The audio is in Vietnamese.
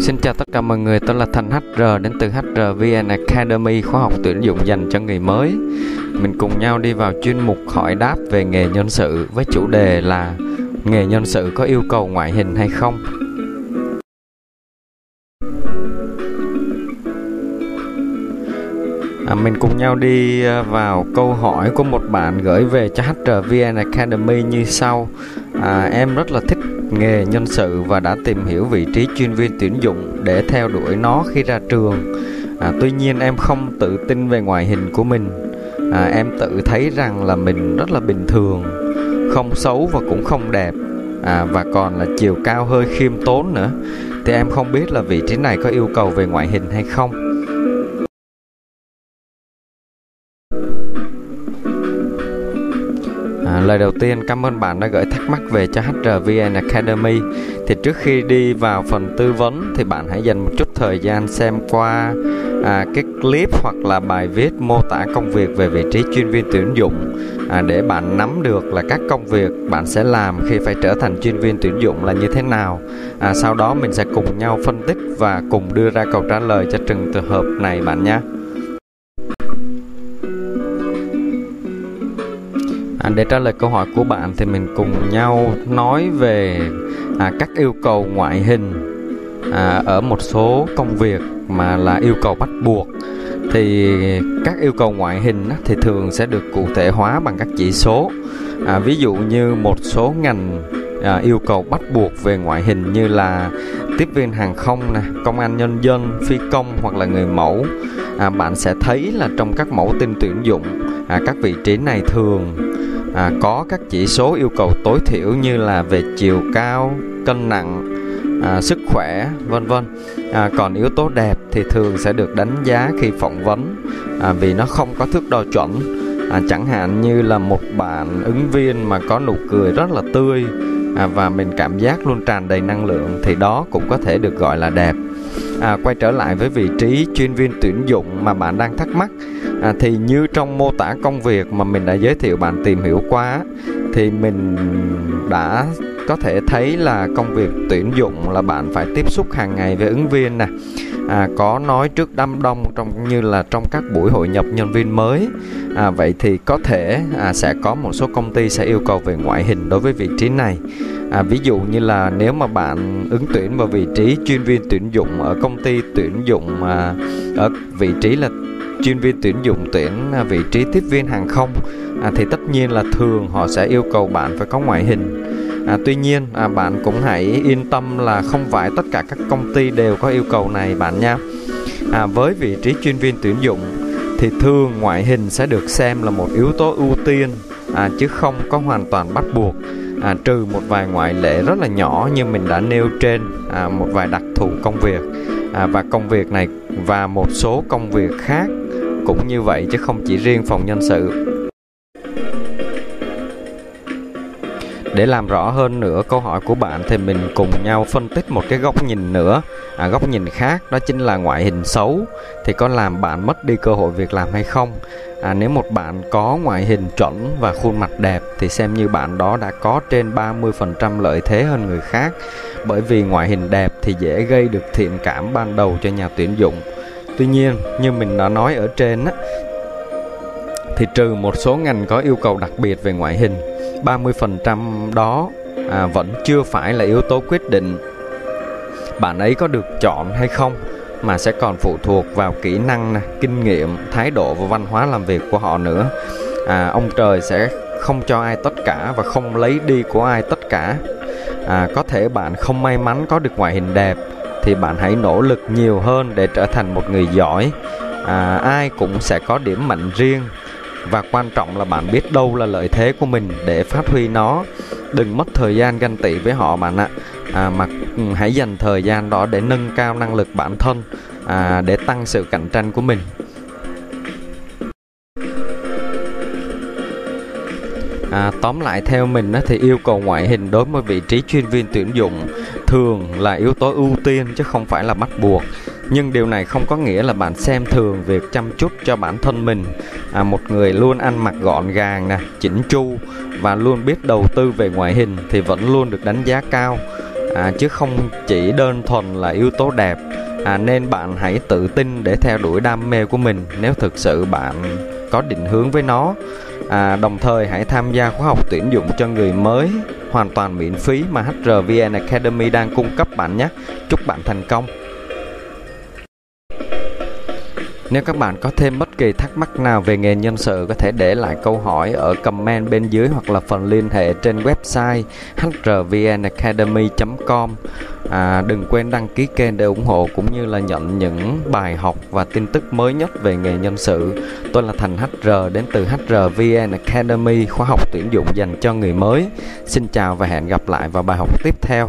Xin chào tất cả mọi người, tôi là Thành HR đến từ HRVN Academy, khóa học tuyển dụng dành cho người mới. Mình cùng nhau đi vào chuyên mục hỏi đáp về nghề nhân sự với chủ đề là nghề nhân sự có yêu cầu ngoại hình hay không? À, mình cùng nhau đi à, vào câu hỏi của một bạn gửi về cho HRVN Academy như sau. À, em rất là thích nghề nhân sự và đã tìm hiểu vị trí chuyên viên tuyển dụng để theo đuổi nó khi ra trường. À, tuy nhiên em không tự tin về ngoại hình của mình. À, em tự thấy rằng là mình rất là bình thường, không xấu và cũng không đẹp. À, và còn là chiều cao hơi khiêm tốn nữa. Thì em không biết là vị trí này có yêu cầu về ngoại hình hay không. Lời đầu tiên cảm ơn bạn đã gửi thắc mắc về cho HRVN Academy. Thì trước khi đi vào phần tư vấn thì bạn hãy dành một chút thời gian xem qua à, cái clip hoặc là bài viết mô tả công việc về vị trí chuyên viên tuyển dụng à, để bạn nắm được là các công việc bạn sẽ làm khi phải trở thành chuyên viên tuyển dụng là như thế nào. À, sau đó mình sẽ cùng nhau phân tích và cùng đưa ra câu trả lời cho từng trường hợp này bạn nhé. À, để trả lời câu hỏi của bạn thì mình cùng nhau nói về à, các yêu cầu ngoại hình à, ở một số công việc mà là yêu cầu bắt buộc. Thì các yêu cầu ngoại hình á, thì thường sẽ được cụ thể hóa bằng các chỉ số. À, ví dụ như một số ngành à, yêu cầu bắt buộc về ngoại hình như là tiếp viên hàng không nè công an nhân dân phi công hoặc là người mẫu. À, bạn sẽ thấy là trong các mẫu tin tuyển dụng à, các vị trí này thường à, có các chỉ số yêu cầu tối thiểu như là về chiều cao cân nặng à, sức khỏe vân vân. À, còn yếu tố đẹp thì thường sẽ được đánh giá khi phỏng vấn à, vì nó không có thước đo chuẩn. À, chẳng hạn như là một bạn ứng viên mà có nụ cười rất là tươi à, và mình cảm giác luôn tràn đầy năng lượng thì đó cũng có thể được gọi là đẹp. À, quay trở lại với vị trí chuyên viên tuyển dụng mà bạn đang thắc mắc à, thì như trong mô tả công việc mà mình đã giới thiệu bạn tìm hiểu qua thì mình đã có thể thấy là công việc tuyển dụng là bạn phải tiếp xúc hàng ngày với ứng viên nè. À, có nói trước đám đông trong như là trong các buổi hội nhập nhân viên mới. À, vậy thì có thể à, sẽ có một số công ty sẽ yêu cầu về ngoại hình đối với vị trí này. À, ví dụ như là nếu mà bạn ứng tuyển vào vị trí chuyên viên tuyển dụng ở công ty tuyển dụng à, ở vị trí là chuyên viên tuyển dụng tuyển à, vị trí tiếp viên hàng không à, thì tất nhiên là thường họ sẽ yêu cầu bạn phải có ngoại hình. À, tuy nhiên à, bạn cũng hãy yên tâm là không phải tất cả các công ty đều có yêu cầu này bạn nha. À, với vị trí chuyên viên tuyển dụng thì thường ngoại hình sẽ được xem là một yếu tố ưu tiên à, chứ không có hoàn toàn bắt buộc. À, trừ một vài ngoại lệ rất là nhỏ như mình đã nêu trên à, một vài đặc thù công việc à, và công việc này và một số công việc khác cũng như vậy chứ không chỉ riêng phòng nhân sự. Để làm rõ hơn nữa câu hỏi của bạn thì mình cùng nhau phân tích một cái góc nhìn nữa. À, góc nhìn khác đó chính là ngoại hình xấu. Thì có làm bạn mất đi cơ hội việc làm hay không? À, nếu một bạn có ngoại hình chuẩn và khuôn mặt đẹp thì xem như bạn đó đã có trên 30% lợi thế hơn người khác. Bởi vì ngoại hình đẹp thì dễ gây được thiện cảm ban đầu cho nhà tuyển dụng. Tuy nhiên như mình đã nói ở trên á, thì trừ một số ngành có yêu cầu đặc biệt về ngoại hình 30% đó à, vẫn chưa phải là yếu tố quyết định bạn ấy có được chọn hay không mà sẽ còn phụ thuộc vào kỹ năng nè, kinh nghiệm, thái độ và văn hóa làm việc của họ nữa. À, ông trời sẽ không cho ai tất cả và không lấy đi của ai tất cả. À, có thể bạn không may mắn có được ngoại hình đẹp thì bạn hãy nỗ lực nhiều hơn để trở thành một người giỏi. À, ai cũng sẽ có điểm mạnh riêng và quan trọng là bạn biết đâu là lợi thế của mình để phát huy nó. Đừng mất thời gian ganh tị với họ bạn ạ. À, mà ừ, hãy dành thời gian đó để nâng cao năng lực bản thân à, để tăng sự cạnh tranh của mình. À, tóm lại theo mình á, thì yêu cầu ngoại hình đối với vị trí chuyên viên tuyển dụng thường là yếu tố ưu tiên chứ không phải là bắt buộc nhưng điều này không có nghĩa là bạn xem thường việc chăm chút cho bản thân mình. À, một người luôn ăn mặc gọn gàng nè chỉnh chu và luôn biết đầu tư về ngoại hình thì vẫn luôn được đánh giá cao. À, chứ không chỉ đơn thuần là yếu tố đẹp. À, nên bạn hãy tự tin để theo đuổi đam mê của mình nếu thực sự bạn có định hướng với nó. À, đồng thời hãy tham gia khóa học tuyển dụng cho người mới hoàn toàn miễn phí mà HRVN Academy đang cung cấp bạn nhé. Chúc bạn thành công nếu các bạn có thêm bất kỳ thắc mắc nào về nghề nhân sự có thể để lại câu hỏi ở comment bên dưới hoặc là phần liên hệ trên website hrvnacademy.com à, Đừng quên đăng ký kênh để ủng hộ cũng như là nhận những bài học và tin tức mới nhất về nghề nhân sự. Tôi là Thành HR đến từ HRVN Academy khóa học tuyển dụng dành cho người mới. Xin chào và hẹn gặp lại vào bài học tiếp theo.